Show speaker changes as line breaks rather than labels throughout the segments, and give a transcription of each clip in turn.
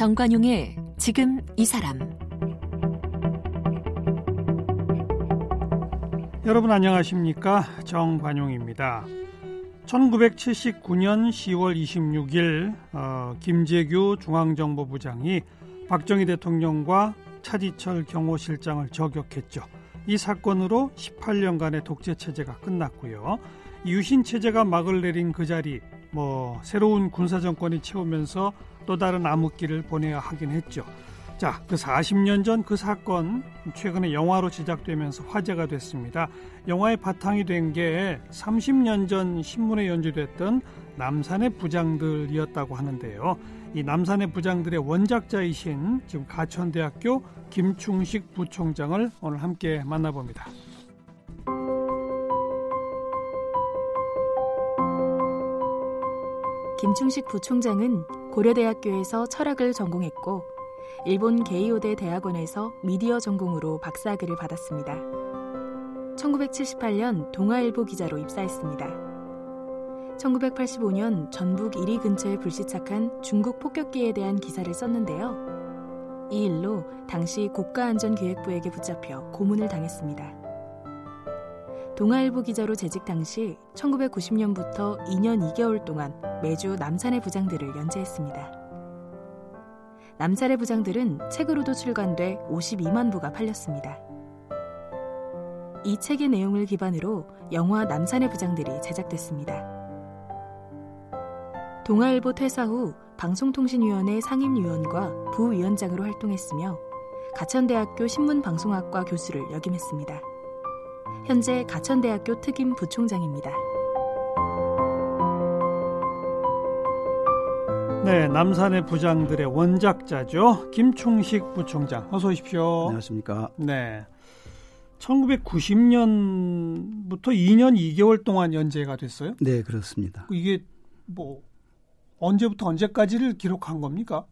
정관용의 지금 이 사람
여러분 안녕하십니까 정관용입니다. 1979년 10월 26일 어, 김재규 중앙정보부장이 박정희 대통령과 차지철 경호실장을 저격했죠. 이 사건으로 18년간의 독재 체제가 끝났고요. 유신 체제가 막을 내린 그 자리, 뭐 새로운 군사 정권이 채우면서 또 다른 암흑기를 보내야 하긴 했죠. 자, 그 40년 전 그 사건 최근에 영화로 제작되면서 화제가 됐습니다. 영화의 바탕이 된 게 30년 전 신문에 연주됐던 남산의 부장들이었다고 하는데요. 이 남산의 부장들의 원작자이신 지금 가천대학교 김충식 부총장을 오늘 함께 만나봅니다.
김충식 부총장은 고려대학교에서 철학을 전공했고 일본 게이오대 대학원에서 미디어 전공으로 박사학위를 받았습니다. 1978년 동아일보 기자로 입사했습니다. 1985년 전북 1위 근처에 불시착한 중국 폭격기에 대한 기사를 썼는데요. 이 일로 당시 국가안전기획부에게 붙잡혀 고문을 당했습니다. 동아일보 기자로 재직 당시 1990년부터 2년 2개월 동안 매주 남산의 부장들을 연재했습니다. 남산의 부장들은 책으로도 출간돼 52만 부가 팔렸습니다. 이 책의 내용을 기반으로 영화 남산의 부장들이 제작됐습니다. 동아일보 퇴사 후 방송통신위원회 상임위원과 부위원장으로 활동했으며 가천대학교 신문방송학과 교수를 역임했습니다. 현재 가천대학교 특임 부총장입니다.
네, 남산의 부장들의 원작자죠. 김충식 부총장. 어서 오십시오.
안녕하십니까.
네. 1990년부터 2년 2개월 동안 연재가 됐어요?
네, 그렇습니다.
이게 뭐 언제부터 언제까지를 기록한 겁니까?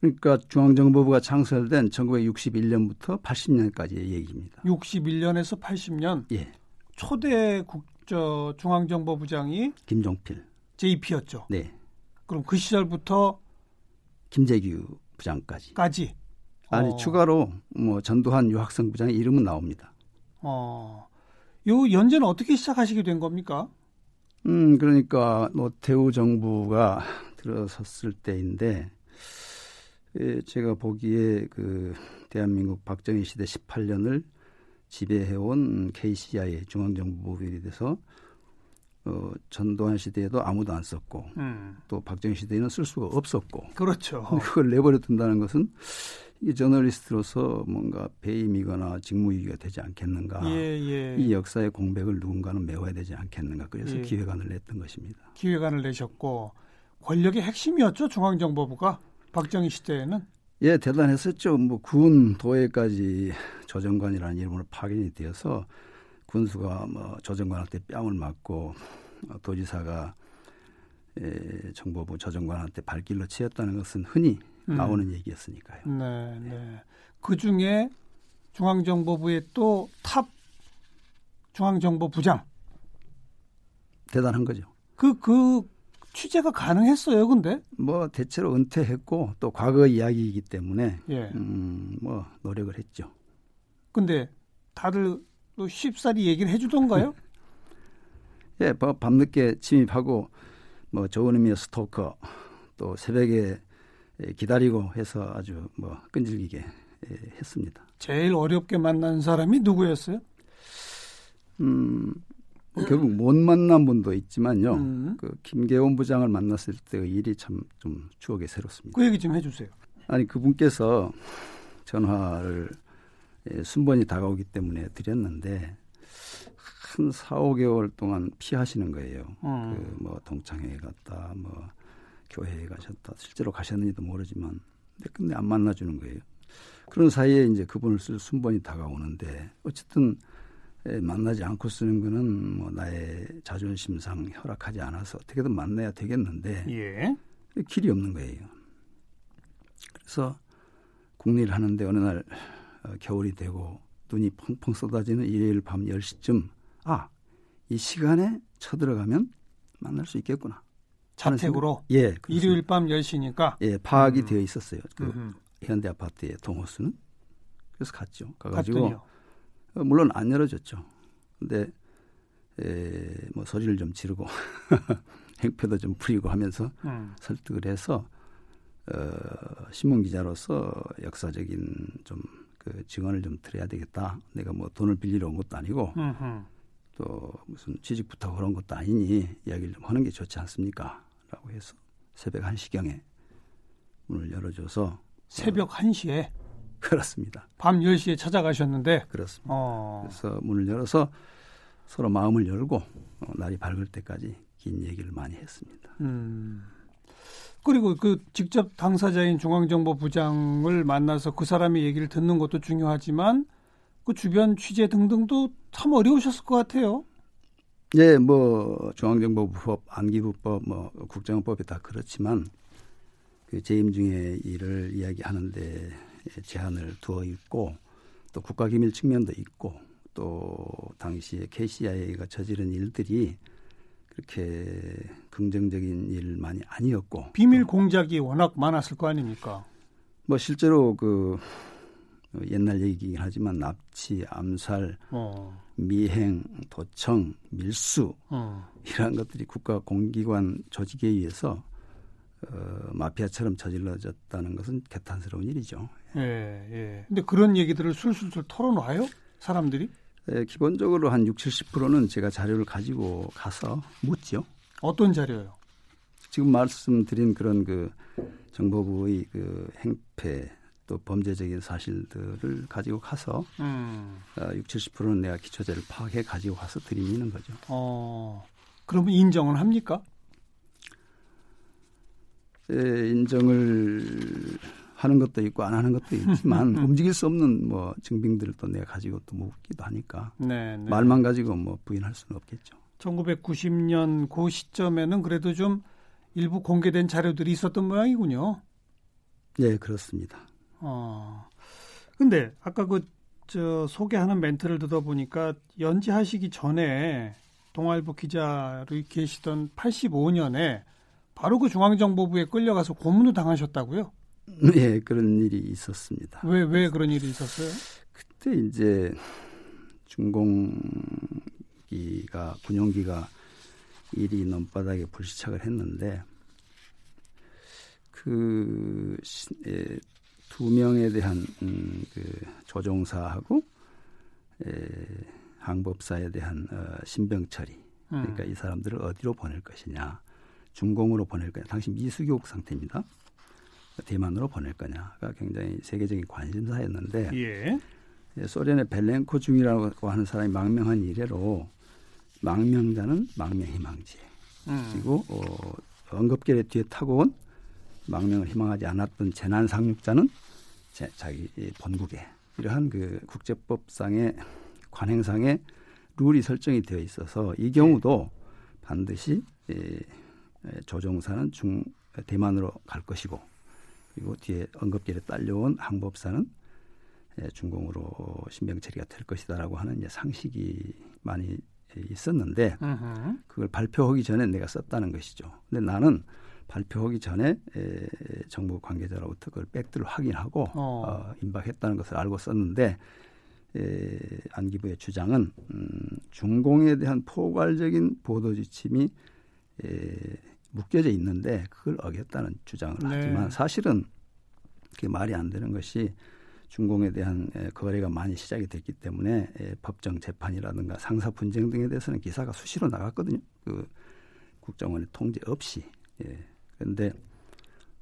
그러니까 중앙정보부가 창설된 1961년부터 80년까지의 얘기입니다.
61년에서 80년.
예.
초대 국저 중앙정보부장이
김종필.
JP였죠.
네.
그럼 그 시절부터
김재규 부장까지.
까지.
아니
어.
추가로 뭐 전두환 유학생 부장의 이름은 나옵니다.
어. 요 연재는 어떻게 시작하시게 된 겁니까?
음 그러니까 노태우 정부가 들어섰을 때인데 예, 제가 보기에 그 대한민국 박정희 시대 18년을 지배해온 KCI 중앙정보부에 대해서 어, 전두환 시대에도 아무도 안 썼고
음.
또 박정희 시대에는 쓸 수가 없었고
그렇죠.
그걸 내버려 둔다는 것은 이 저널리스트로서 뭔가 배임이거나 직무유기가 되지 않겠는가.
예, 예.
이 역사의 공백을 누군가는 메워야 되지 않겠는가. 그래서
예.
기획안을 냈던 것입니다.
기획안을 내셨고 권력의 핵심이었죠 중앙정보부가 박정희 시대에는
예, 대단했었죠. 뭐 군 도에까지 조정관이라는 이름으로 파견이 되어서 군수가 뭐 조정관한테 뺨을 맞고 어, 도지사가 에, 정보부 조정관한테 발길로 치였다는 것은 흔히
음.
나오는 얘기였으니까요.
네, 네. 그 중에 중앙정보부의 또 탑 중앙정보부장
대단한 거죠.
그 그 취재가 가능했어요. 근데
뭐 대체로 은퇴했고 또 과거 이야기이기 때문에
예.
음, 뭐 노력을 했죠.
근데 다들 또 쉽사리 얘기를 해주던가요?
예, 뭐 밤늦게 침입하고 뭐 좋은 의미의 스토커 또 새벽에 예, 기다리고 해서 아주 뭐 끈질기게 예, 했습니다.
제일 어렵게 만난 사람이 누구였어요?
음, 뭐 결국 못 만난 분도 있지만요.
음.
그 김계원 부장을 만났을 때의 일이 참 좀 추억이 새롭습니다.
그 얘기 좀 해주세요.
아니 그분께서 전화를 예, 순번이 다가오기 때문에 드렸는데 한 4, 5개월 동안 피하시는 거예요.
음.
그뭐 동창회 갔다 뭐 교회에 가셨다 실제로 가셨는지도 모르지만 근데 끝내 안 만나주는 거예요. 그런 사이에 이제 그분을 쓸 순번이 다가오는데 어쨌든 예, 만나지 않고 쓰는 거는 뭐 나의 자존심상 허락하지 않아서 어떻게든 만나야 되겠는데
예.
길이 없는 거예요. 그래서 국리를 하는데 어느 날 어, 겨울이 되고 눈이 펑펑 쏟아지는 일요일 밤 10시쯤 아, 이 시간에 쳐들어가면 만날 수 있겠구나.
자택으로
예
일요일 밤 10시니까
예 파악이
음.
되어 있었어요. 그. 현대 아파트의 동호수는 그래서 갔죠. 가가지고
갔더니요.
어, 물론 안 열어줬죠. 근데 에, 뭐 소리를 좀 지르고 행패도 좀 부리고 하면서
음.
설득을 해서 어, 신문 기자로서 역사적인 좀 그 증언을 좀 드려야 되겠다. 내가 뭐 돈을 빌리러 온 것도 아니고
음흠.
또 무슨 취직부터 그런 것도 아니니 이야기를 좀 하는 게 좋지 않습니까? 라고 해서 새벽 1 시경에 문을 열어줘서
새벽 1 시에
그렇습니다.
밤 10시에 찾아가셨는데
그렇습니다.
어.
그래서 문을 열어서 서로 마음을 열고 어, 날이 밝을 때까지 긴 얘기를 많이 했습니다.
음. 그리고 그 직접 당사자인 중앙정보부장을 만나서 그 사람의 얘기를 듣는 것도 중요하지만 그 주변 취재 등등도 참 어려우셨을 것 같아요.
예, 뭐 중앙정보부법, 안기부법, 뭐 국정원법이 다 그렇지만 그 재임 중의 일을 이야기하는데 제한을 두어 있고 또 국가기밀 측면도 있고 또 당시에 KCIA가 저지른 일들이 그렇게 긍정적인 일 많이 아니었고
비밀 공작이 워낙 많았을 거 아닙니까?
뭐 실제로 그 옛날 얘기긴 하지만 납치, 암살,
어.
미행, 도청, 밀수
어.
이러한 것들이 국가 공기관 조직에 의해서 어, 마피아처럼 저질러졌다는 것은 개탄스러운 일이죠.
예, 예. 근데 그런 얘기들을 술술술 털어놔요? 사람들이?
에, 기본적으로 한 60, 70%는 제가 자료를 가지고 가서 묻죠.
어떤 자료요?
지금 말씀드린 그런 그 정보부의 그 행패 또 범죄적인 사실들을 가지고 가서
음.
어, 60, 70%는 내가 기초자를 파악해 가지고 가서 드리는 거죠.
어. 그러면 인정은 합니까?
에, 인정을 하는 것도 있고 안 하는 것도 있지만 움직일 수 없는 뭐 증빙들을 또 내가 가지고 또 묻기도 하니까
네, 네.
말만 가지고 뭐 부인할 수는 없겠죠.
1990년 그 시점에는 그래도 좀 일부 공개된 자료들이 있었던 모양이군요.
예, 그렇습니다.
어. 근데 아까 그 저 소개하는 멘트를 듣다 보니까 연재하시기 전에 동아일보 기자로 계시던 85년에 바로 그 중앙정보부에 끌려가서 고문도 당하셨다고요?
예, 그런 일이 있었습니다.
왜 왜 그런 일이 있었어요?
그때 이제 중공기가 군용기가 일이 넘바닥에 불시착을 했는데 그두 명에 대한 음, 그 조종사하고 에, 항법사에 대한 어, 신병 처리 그러니까
음.
이 사람들을 어디로 보낼 것이냐 중공으로 보낼 거냐. 당시 미수교육 상태입니다. 대만으로 보낼 거냐가 굉장히 세계적인 관심사였는데
예.
예, 소련의 벨렌코 중이라고 하는 사람이 망명한 이래로 망명자는 망명희망지
음.
그리고 어, 언급결에 뒤에 타고 온 망명을 희망하지 않았던 재난 상륙자는 제, 자기 본국에. 이러한 그 국제법상의 관행상의 룰이 설정이 되어 있어서 이 경우도 반드시 에, 에, 조종사는 중 대만으로 갈 것이고 그리고 뒤에 언급결에 딸려온 항법사는 예, 중공으로 신병 처리가 될 것이다라고 하는 이제 상식이 많이 있었는데. 그걸 발표하기 전에 내가 썼다는 것이죠. 근데 나는 발표하기 전에 에, 정부 관계자로부터 그걸 팩트를 확인하고
어.
어, 임박했다는 것을 알고 썼는데 에, 안기부의 주장은 음, 중공에 대한 포괄적인 보도 지침이 에, 묶여져 있는데 그걸 어겼다는 주장을
네.
하지만 사실은 그게 말이 안 되는 것이 중공에 대한 에, 거래가 많이 시작이 됐기 때문에 에, 법정 재판이라든가 상사 분쟁 등에 대해서는 기사가 수시로 나갔거든요. 그 국정원의 통제 없이. 예. 그런데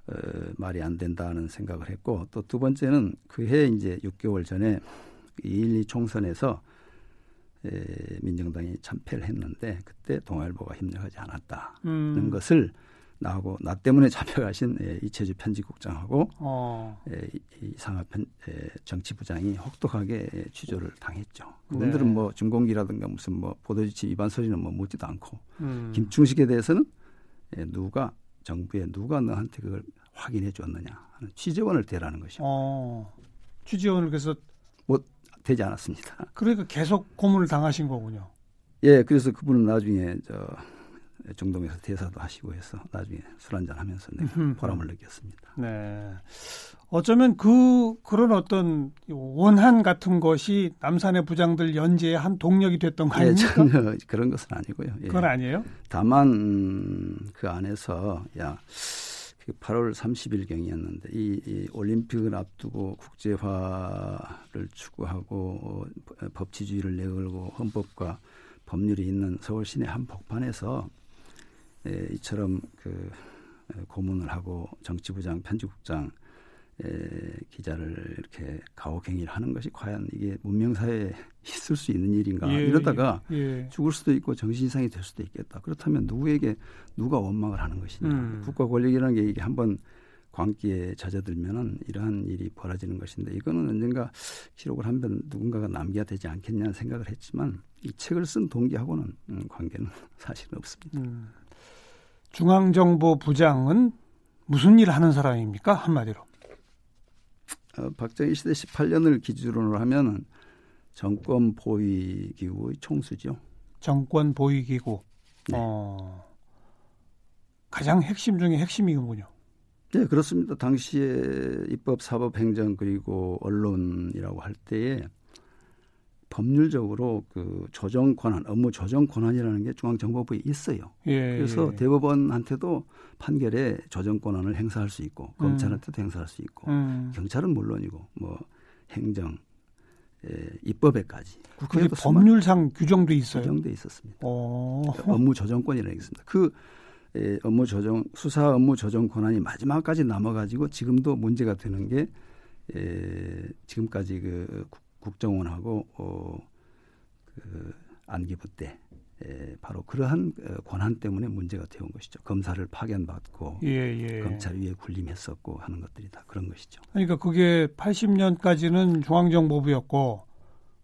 어, 말이 안 된다는 생각을 했고 또 두 번째는 그해 이제 6개월 전에 2.12 총선에서 에, 민정당이 참패를 했는데 그때 동아일보가 협력하지 않았다는
음.
것을 나하고 나 때문에 잡혀가신 에, 이채주 편집국장하고
어.
에, 이- 이 상하편 에, 정치부장이 혹독하게 에, 취조를 당했죠.
네.
그분들은 뭐 중공기라든가 무슨 뭐 보도지침 위반 소리는 뭐 묻지도 않고
음.
김충식에 대해서는 에, 누가 정부에 누가 너한테 그걸 확인해 줬느냐 하는 취재원을 대라는 것이
어. 취재원을 그래서
되지 않았습니다.
그러니까 계속 고문을 당하신 거군요.
예, 그래서 그분은 나중에 저 중동에서 대사도 하시고 해서 나중에 술 한잔 하면서 네, 보람을 느꼈습니다.
네. 어쩌면 그 그런 어떤 원한 같은 것이 남산의 부장들 연재의 한 동력이 됐던 거 아닙니까?
예, 전혀 그런 것은 아니고요.
예. 그건 아니에요.
다만 음, 그 안에서 야 8월 30일 경이었는데 이, 이 올림픽을 앞두고 국제화를 추구하고 어, 법치주의를 내걸고 헌법과 법률이 있는 서울 시내 한 복판에서 에, 이처럼 그 고문을 하고 정치부장, 편집국장 에, 기자를 이렇게 가혹행위를 하는 것이 과연 이게 문명사회에 있을 수 있는 일인가 예, 이러다가 예. 죽을 수도 있고 정신 이상이 될 수도 있겠다. 그렇다면 누구에게 누가 원망을 하는 것이냐. 음. 국가 권력이라는 게 이게 한번 광기에 젖어들면은 이러한 일이 벌어지는 것인데 이거는 언젠가 기록을 한 번 누군가가 남겨야 되지 않겠냐는 생각을 했지만 이 책을 쓴 동기하고는 음, 관계는 사실은 없습니다. 음.
중앙정보부장은 무슨 일을 하는 사람입니까 한마디로?
어, 박정희 시대 18년을 기준으로 하면은 정권 보위 기구의 총수죠.
정권 보위 기구. 네. 어, 가장 핵심 중에 핵심이군요.
네, 그렇습니다. 당시에 입법, 사법, 행정 그리고 언론이라고 할 때에 법률적으로 그 조정 권한, 업무 조정 권한이라는 게 중앙정보부에 있어요. 예, 그래서 예. 대법원한테도 판결에 조정 권한을 행사할 수 있고 음. 검찰한테도 행사할 수 있고 음. 경찰은 물론이고 뭐 행정, 예, 입법에까지.
그게 법률상 규정돼 있어요.
규정돼 있었습니다. 오. 업무 조정권이라는 게 있습니다. 그 예, 업무 조정 수사 업무 조정 권한이 마지막까지 남아가지고 지금도 문제가 되는 게 예, 지금까지 그 국정원하고 어, 그 안기부 때 예, 바로 그러한 어, 권한 때문에 문제가 되온 것이죠. 검사를 파견받고 예, 예. 검찰 위에 군림했었고 하는 것들이 다 그런 것이죠.
그러니까 그게 80년까지는 중앙정보부였고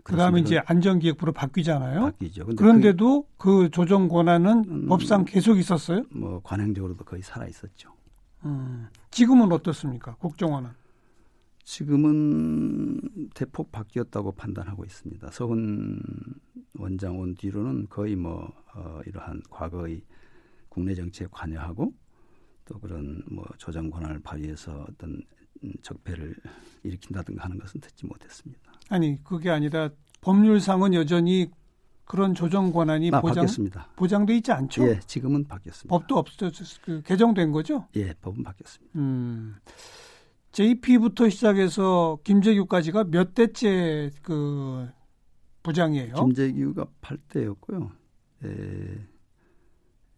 그다음에 이제 안전기획부로 바뀌잖아요.
바뀌죠.
그런데도 그, 그, 조정 권한은 음, 법상 계속 있었어요?
뭐 관행적으로도 거의 살아 있었죠.
음, 지금은 어떻습니까? 국정원은?
지금은 대폭 바뀌었다고 판단하고 있습니다. 서훈 원장 온 뒤로는 거의 뭐 어, 이러한 과거의 국내 정치에 관여하고 또 그런 뭐 조정 권한을 발휘해서 어떤 적폐를 일으킨다든가 하는 것은 듣지 못했습니다.
아니 그게 아니라 법률상은 여전히 그런 조정 권한이 아, 보장 바뀌었습니다. 보장돼 있지 않죠?
예, 지금은 바뀌었습니다.
법도 없어 그 개정된 거죠?
예, 법은 바뀌었습니다. 음.
JP부터 시작해서 김재규까지가 몇 대째 그 부장이에요?
김재규가 8대였고요. 에,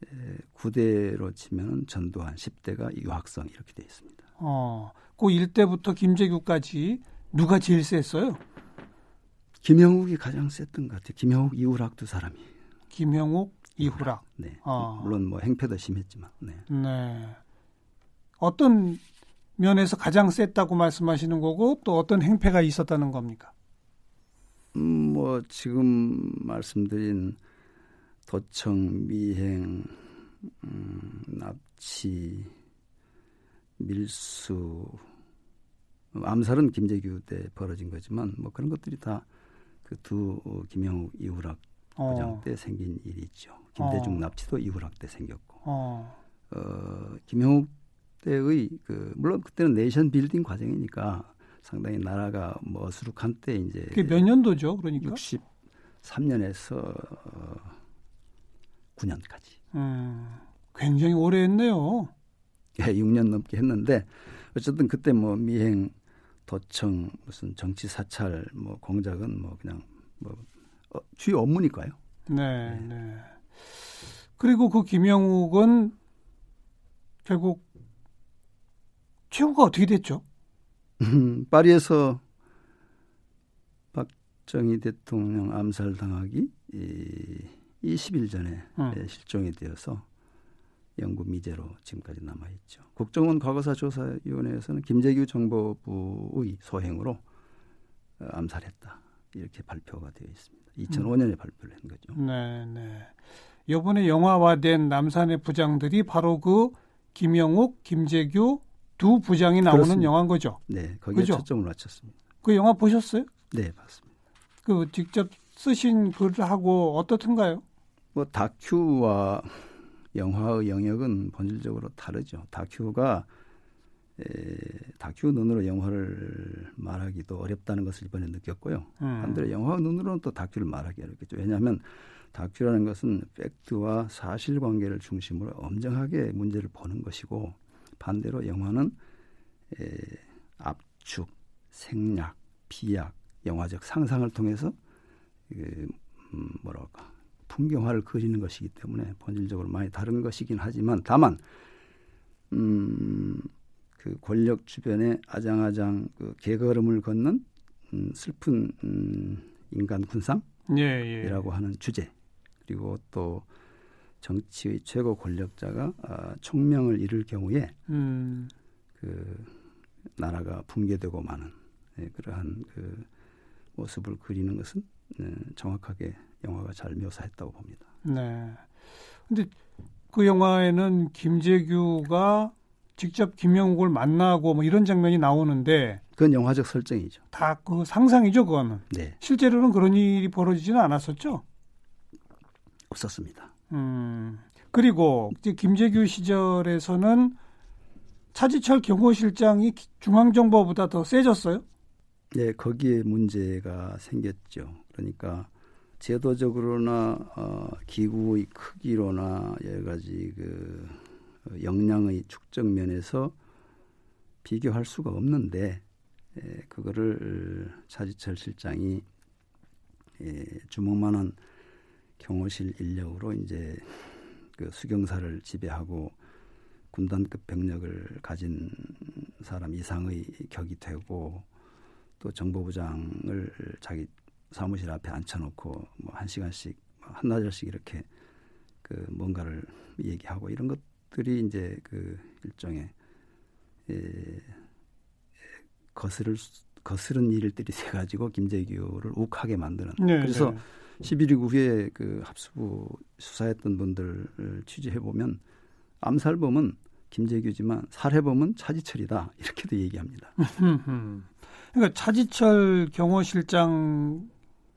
에, 9대로 치면 전두환, 10대가 유학성 이렇게 돼 있습니다.
어, 그 1대부터 김재규까지 누가 제일 셌어요?
김형욱이 가장 셌던 것 같아요. 김형욱, 이후락 두 사람이.
김형욱, 이후락.
네. 어. 물론 뭐 행패도 심했지만. 네.
네. 어떤 면에서 가장 셌다고 말씀하시는 거고 또 어떤 행패가 있었다는 겁니까?
음, 뭐 지금 말씀드린 도청, 미행, 음, 납치, 밀수, 암살은 김재규 때 벌어진 거지만 뭐 그런 것들이 다 그 두 김영욱 이후락 부장 어. 때 생긴 일이죠. 김대중 어. 납치도 이후락 때 생겼고, 어, 어 김영욱 때의 그 물론 그때는 내션 빌딩 과정이니까 상당히 나라가 뭐 어수룩한 때 이제
그게 몇 년도죠? 그러니까
63년에서 어, 9년까지. 음,
굉장히 오래 했네요.
예, 6년 넘게 했는데 어쨌든 그때 뭐 미행 도청 무슨 정치 사찰 뭐 공작은 뭐 그냥 뭐 어, 주요 업무니까요.
네, 네. 네. 그리고 그 김영욱은 결국 최후가 어떻게 됐죠?
음, 파리에서 박정희 대통령 암살당하기 이 20일 전에 음. 실종이 되어서 영구 미제로 지금까지 남아 있죠. 국정원 과거사 조사위원회에서는 김재규 정보부의 소행으로 어, 암살했다 이렇게 발표가 되어 있습니다. 2005년에 음. 발표를 한 거죠.
네, 네. 이번에 영화화된 남산의 부장들이 바로 그 김영욱, 김재규, 두 부장이 나오는 그렇습니다. 영화인 거죠.
네, 거기에 그죠? 초점을 맞췄습니다.
그 영화 보셨어요?
네, 봤습니다.
그 직접 쓰신 글하고 어떻던가요?
뭐 다큐와 영화의 영역은 본질적으로 다르죠. 다큐가 에, 다큐 눈으로 영화를 말하기도 어렵다는 것을 이번에 느꼈고요.
음.
반대로 영화 눈으로는 또 다큐를 말하기 어렵겠죠. 왜냐하면 다큐라는 것은 팩트와 사실관계를 중심으로 엄정하게 문제를 보는 것이고 반대로 영화는 에, 압축, 생략, 비약, 영화적 상상을 통해서 그, 음, 뭐랄까 풍경화를 그리는 것이기 때문에 본질적으로 많이 다른 것이긴 하지만 다만 음, 그 권력 주변에 아장아장 그 개걸음을 걷는 음, 슬픈 음, 인간 군상이라고
예, 예.
하는 주제 그리고 또 정치의 최고 권력자가 아, 총명을 잃을 경우에
음.
그 나라가 붕괴되고 마는 예, 그러한 그 모습을 그리는 것은 예, 정확하게 영화가 잘 묘사했다고 봅니다.
네. 근데 그 영화에는 김재규가 직접 김영국을 만나고 뭐 이런 장면이 나오는데
그건 영화적 설정이죠.
다 그 상상이죠, 그거는.
네,
실제로는 그런 일이 벌어지지는 않았었죠.
없었습니다.
음. 그리고 이제 김재규 시절에서는 차지철 경호실장이 기- 중앙정보보다 더 세졌어요.
네, 거기에 문제가 생겼죠. 그러니까 제도적으로나 어, 기구의 크기로나 여러 가지 그 어, 역량의 축적 면에서 비교할 수가 없는데 에, 그거를 차지철 실장이 에, 주먹만한 경호실 인력으로 이제 그 수경사를 지배하고 군단급 병력을 가진 사람 이상의 격이 되고 또 정보부장을 자기 사무실 앞에 앉혀놓고 뭐 한 시간씩 한나절씩 이렇게 그 뭔가를 얘기하고 이런 것들이 이제 그 일종의 에, 거스를 수- 거스른 일들이 세 가지고 김재규를 욱하게 만드는
네,
그래서
네.
11.29 후에 그 합수부 수사했던 분들을 취재해 보면 암살범은 김재규지만 살해범은 차지철이다 이렇게도 얘기합니다.
그러니까 차지철 경호실장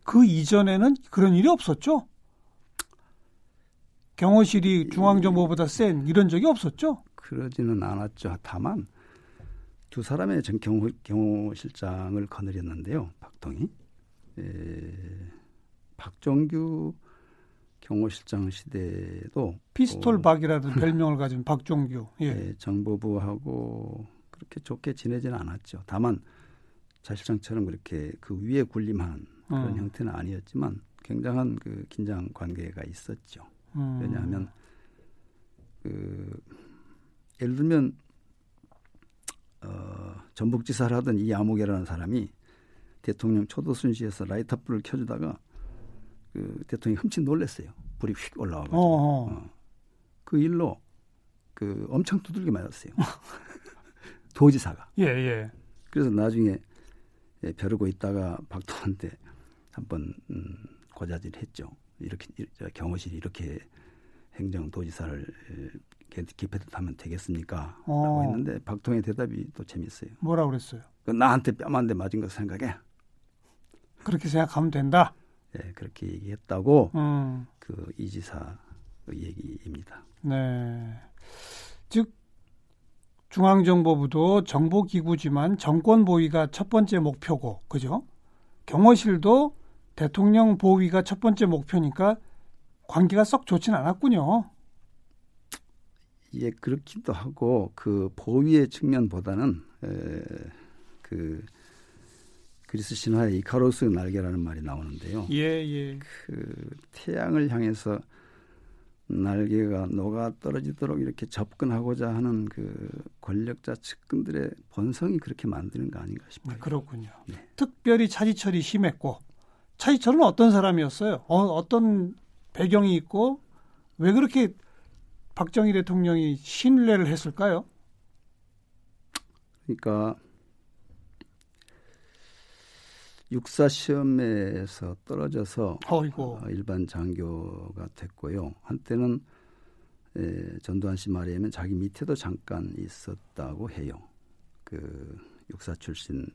그 이전에는 그런 일이 없었죠. 경호실이 중앙정보보다 센 이런 적이 없었죠.
그러지는 않았죠. 다만 두 사람의 전 경호, 경호실장을 거느렸는데요. 박동희, 에, 박종규 경호실장 시대도
피스톨
어,
박이라는 별명을 가진 박종규. 예.
예, 정보부하고 그렇게 좋게 지내지는 않았죠. 다만 차실장처럼 그렇게 그 위에 군림하는 그런
음.
형태는 아니었지만 굉장한 그 긴장 관계가 있었죠.
음.
왜냐하면 그 예를 들면 어, 전북지사를 하던 이 아무개라는 사람이 대통령 초도순시에서 라이터 불을 켜주다가 그 대통령이 흠칫 놀랐어요. 불이 휙 올라와가지고
어어.
어. 그 일로 그 엄청 두들겨 맞았어요. 도지사가.
예, 예.
그래서 나중에 예, 벼르고 있다가 박도한테 한번 음, 고자질 했죠. 이렇게 경호실이 이렇게 행정도지사를 기패듯 하면 되겠습니까?
어.
라고 했는데 박통의 대답이 또 재밌어요.
뭐라 그랬어요?
그 나한테 뺨 한 대 맞은 거 생각해.
그렇게 생각하면 된다.
예, 그렇게 얘기했다고
음.
그 이지사 얘기입니다.
네. 즉 중앙정보부도 정보기구지만 정권 보위가 첫 번째 목표고, 그죠? 경호실도 대통령 보위가 첫 번째 목표니까 관계가 썩 좋진 않았군요.
예, 그렇기도 하고 그 보위의 측면보다는 에, 그 그리스 신화의 이카로스 날개라는 말이 나오는데요.
예, 예.
그 태양을 향해서 날개가 녹아 떨어지도록 이렇게 접근하고자 하는 그 권력자 측근들의 본성이 그렇게 만드는 거 아닌가 싶어요.
네, 그렇군요.
네.
특별히 차지철이 심했고, 차지철은 어떤 사람이었어요? 어, 어떤 배경이 있고, 왜 그렇게 박정희 대통령이 신뢰를 했을까요?
그러니까 육사 시험에서 떨어져서
어이고.
어, 일반 장교가 됐고요. 한때는 에, 전두환 씨 말에 의하면 자기 밑에도 잠깐 있었다고 해요. 그 육사 출신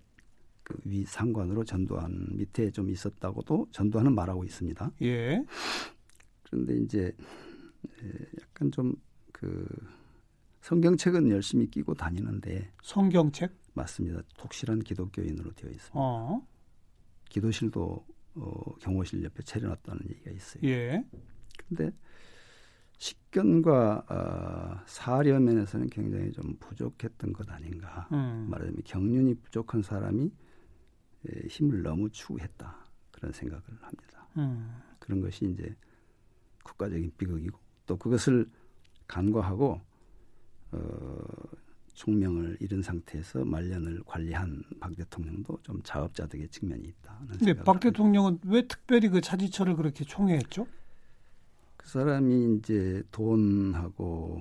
그 위 상관으로 전두환 밑에 좀 있었다고도 전두환은 말하고 있습니다.
예.
그런데 이제 에, 약간 좀 그 성경책은 열심히 끼고 다니는데
성경책
맞습니다. 독실한 기독교인으로 되어 있습니다.
어.
기도실도 어, 경호실 옆에 차려놨다는 얘기가 있어요.
예.
근데 식견과 어, 사려 면에서는 굉장히 좀 부족했던 것 아닌가.
음.
말하자면 경륜이 부족한 사람이 에, 힘을 너무 추구했다 그런 생각을 합니다.
음.
그런 것이 이제 국가적인 비극이고 또 그것을 간과하고 어, 총명을 잃은 상태에서 말년을 관리한 박 대통령도 좀 자업자득의 측면이 있다.
근데 박 대통령은 왜 특별히 그 차지철을 그렇게 총애했죠?
그 사람이 이제 돈하고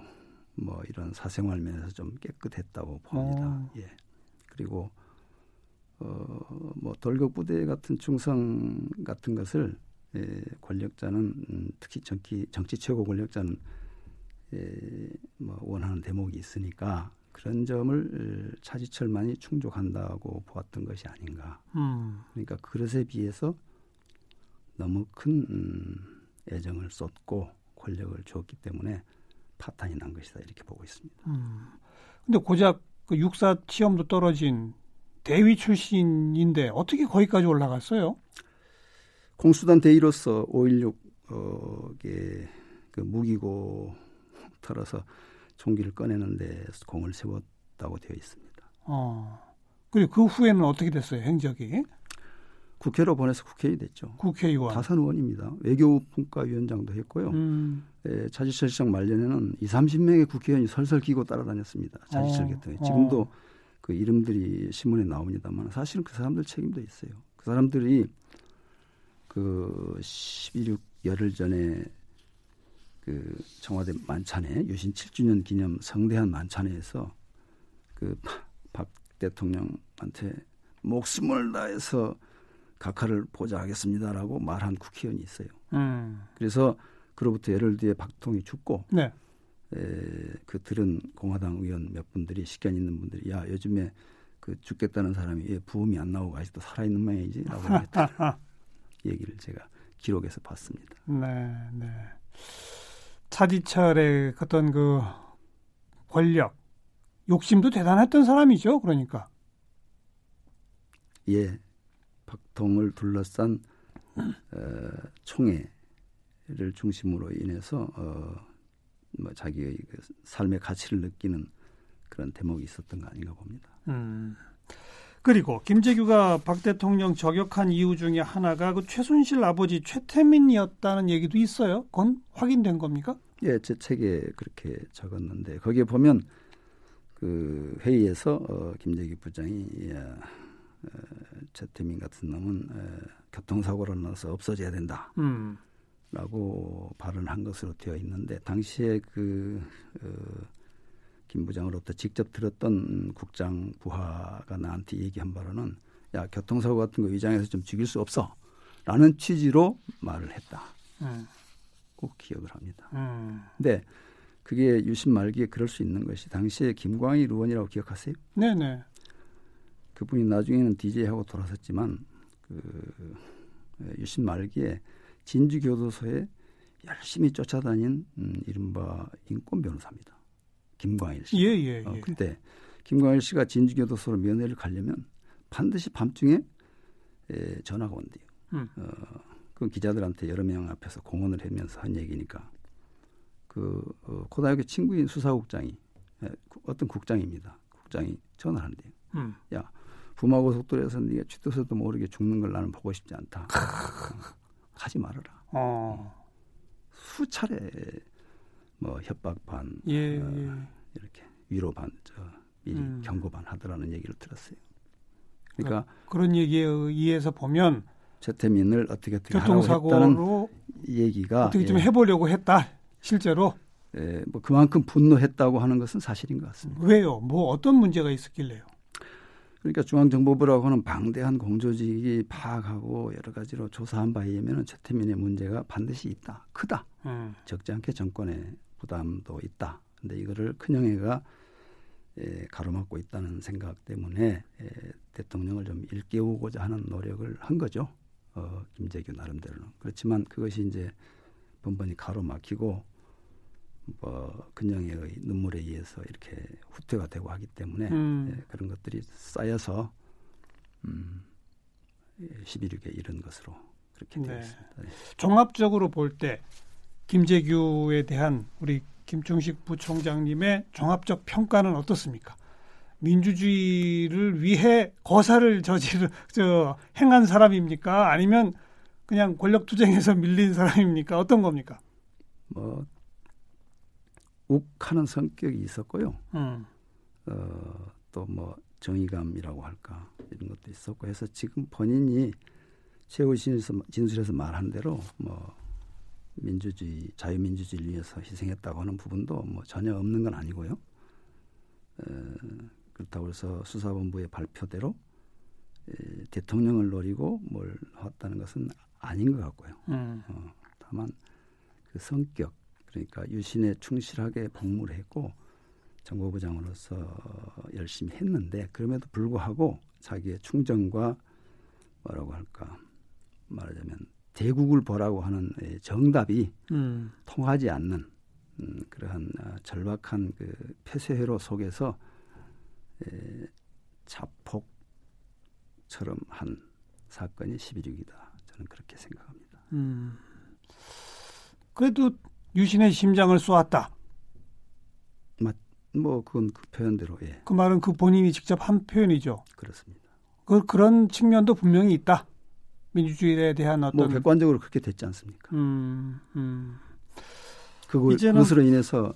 뭐 이런 사생활 면에서 좀 깨끗했다고 봅니다.
어.
예. 그리고 어뭐 돌격 부대 같은 충성 같은 것을 예, 권력자는 음, 특히 정치 정치 최고 권력자는 예, 뭐 원하는 대목이 있으니까 그런 점을 차지철만이 충족한다고 보았던 것이 아닌가.
음.
그러니까 그릇에 비해서 너무 큰 음, 애정을 쏟고 권력을 줬기 때문에 파탄이 난 것이다 이렇게 보고 있습니다.
음. 근데 고작 그 육사 시험도 떨어진 대위 출신인데 어떻게 거기까지 올라갔어요?
공수단 대위로서 5.16에 그 무기고 털어서 총기를 꺼내는 데 공을 세웠다고 되어 있습니다.
어. 그리고 그 후에는 어떻게 됐어요? 행적이
국회로 보내서 국회의원이 됐죠.
국회의원.
다선 의원입니다. 외교분과위원장도 했고요.
음.
예, 차지철 시장 말년에는 2, 30명의 국회의원이 설설 기고 따라다녔습니다. 차지철
어,
계통에.
어.
지금도 그 이름들이 신문에 나옵니다만 사실은 그 사람들 책임도 있어요. 그 사람들이 그 11.6 열흘 전에 그 청와대 만찬에 유신 7주년 기념 성대한 만찬회에서 그 박 대통령한테 목숨을 다해서 각하를 보좌하겠습니다라고 말한 국회의원이 있어요.
음.
그래서 그로부터 열흘 뒤에 박통이 죽고
네.
에, 그 들은 공화당 의원 몇 분들이 식견 있는 분들이 야 요즘에 그 죽겠다는 사람이 왜 부음이 안 나오고 아직도 살아있는 모양이지라고 했다 얘기를 제가 기록에서 봤습니다.
네, 네. 차지철의 어떤 그 권력, 욕심도 대단했던 사람이죠. 그러니까.
예, 박통을 둘러싼 어, 총애를 중심으로 인해서 어, 뭐 자기의 그 삶의 가치를 느끼는 그런 대목이 있었던 거 아닌가 봅니다.
음. 그리고 김재규가 박 대통령 저격한 이유 중에 하나가 그 최순실 아버지 최태민이었다는 얘기도 있어요. 그건 확인된 겁니까?
예, 제 책에 그렇게 적었는데 거기에 보면 그 회의에서 어, 김재규 부장이 야, 어, 최태민 같은 놈은 어, 교통사고로 나서 없어져야 된다.
음.
라고 발언한 것으로 되어 있는데 당시에 그 어, 김 부장으로부터 직접 들었던 국장 부하가 나한테 얘기한 바로는 야 교통사고 같은 거 위장해서 좀 죽일 수 없어 라는 취지로 말을 했다.
음.
꼭 기억을 합니다.
음.
근데 그게 유신 말기에 그럴 수 있는 것이 당시에 김광일 의원이라고 기억하세요?
네네.
그분이 나중에는 DJ하고 돌아섰지만 그 유신 말기에 진주 교도소에 열심히 쫓아다닌 음, 이른바 인권 변호사입니다. 김광일 씨.
예, 예, 예.
어, 근데 김광일 씨가 진주 교도소로 면회를 가려면 반드시 밤중에 에, 전화가 온대요.
음.
어, 그 기자들한테 여러 명 앞에서 공언을 하면서 한 얘기니까 그 어, 고등학교 친구인 수사국장이 에, 어떤 국장입니다. 국장이 전화를 한대요.
음.
야 부마고속도로에서 네가 취도서도 모르게 죽는 걸 나는 보고 싶지 않다. 하지 말아라.
어.
수차례 뭐 협박 반,
예,
어,
예.
이렇게 위로 반, 저 미리
음.
경고 반 하더라는 얘기를 들었어요. 그러니까
그런 얘기에 의해서 보면
최태민을 어떻게 어떻게
교통사고로
얘기가
어떻게 좀
예,
해보려고 했다. 실제로
예, 뭐 그만큼 분노했다고 하는 것은 사실인 것 같습니다.
왜요? 뭐 어떤 문제가 있었길래요?
그러니까 중앙정보부라고 하는 방대한 공조직이 파악하고 여러 가지로 조사한 바에 의하면 최태민의 문제가 반드시 있다, 크다.
음.
적지 않게 정권의 부담도 있다. 근데 이거를 큰형애가 에, 가로막고 있다는 생각 때문에 에, 대통령을 좀 일깨우고자 하는 노력을 한 거죠. 어, 김재규 나름대로는. 그렇지만 그것이 이제 번번이 가로막히고 뭐 근영의 눈물에 의해서 이렇게 후퇴가 되고 하기 때문에
음.
예, 그런 것들이 쌓여서 음, 11.6에 이른 것으로 그렇게
네.
되었습니다. 예.
종합적으로 볼 때 김재규에 대한 우리 김충식 부총장님의 종합적 평가는 어떻습니까? 민주주의를 위해 거사를 저지르 저 행한 사람입니까? 아니면 그냥 권력 투쟁에서 밀린 사람입니까? 어떤 겁니까?
뭐 욱하는 성격이 있었고요.
음.
어, 또뭐 정의감이라고 할까 이런 것도 있었고 해서 지금 본인이 최후 진술에서, 진술에서 말한 대로 뭐 민주주의 자유민주주의를 위해서 희생했다고 하는 부분도 뭐 전혀 없는 건 아니고요. 에, 그렇다고 해서 수사본부의 발표대로 에, 대통령을 노리고 뭘 했다는 것은 아닌 것 같고요.
음.
어, 다만 그 성격 그러니까 유신에 충실하게 복무를 했고 정보부장으로서 열심히 했는데 그럼에도 불구하고 자기의 충정과 뭐라고 할까 말하자면 대국을 보라고 하는 예, 정답이
음.
통하지 않는 음, 그러한 아, 절박한 그 폐쇄회로 속에서 에, 자폭처럼 한 사건이 11.6이다. 저는 그렇게 생각합니다.
음. 그래도 유신의 심장을 쏘았다.
뭐 그건 그 표현대로 예
그 말은 그 본인이 직접 한 표현이죠.
그렇습니다.
그 그런 측면도 분명히 있다. 민주주의에 대한
뭐
어떤
객관적으로 그렇게 됐지 않습니까?
음, 음.
그걸
이제는-
그것으로 인해서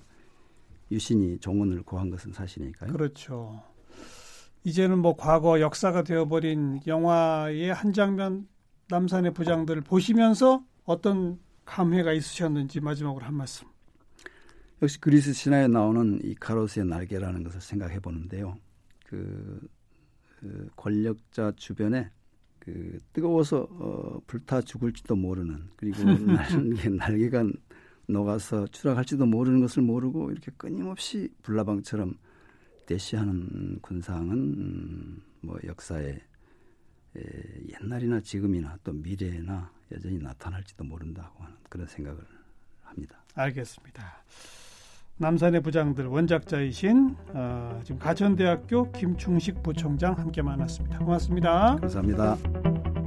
유신이 종언을 고한 것은 사실이니까요.
그렇죠. 이제는 뭐 과거 역사가 되어버린 영화의 한 장면 남산의 부장들을 보시면서 어떤 감회가 있으셨는지 마지막으로 한 말씀.
역시 그리스 신화에 나오는 이 카로스의 날개라는 것을 생각해 보는데요. 그, 그 권력자 주변에 그 뜨거워서 어, 불타 죽을지도 모르는 그리고 날개, 날개가 녹아서 추락할지도 모르는 것을 모르고 이렇게 끊임없이 불나방처럼 대시하는 군상은 음, 뭐 역사에 에, 옛날이나 지금이나 또 미래에나 여전히 나타날지도 모른다고 하는 그런 생각을 합니다.
알겠습니다. 남산의 부장들 원작자이신 어, 지금 가천대학교 김충식 부총장 함께 만났습니다. 고맙습니다.
감사합니다.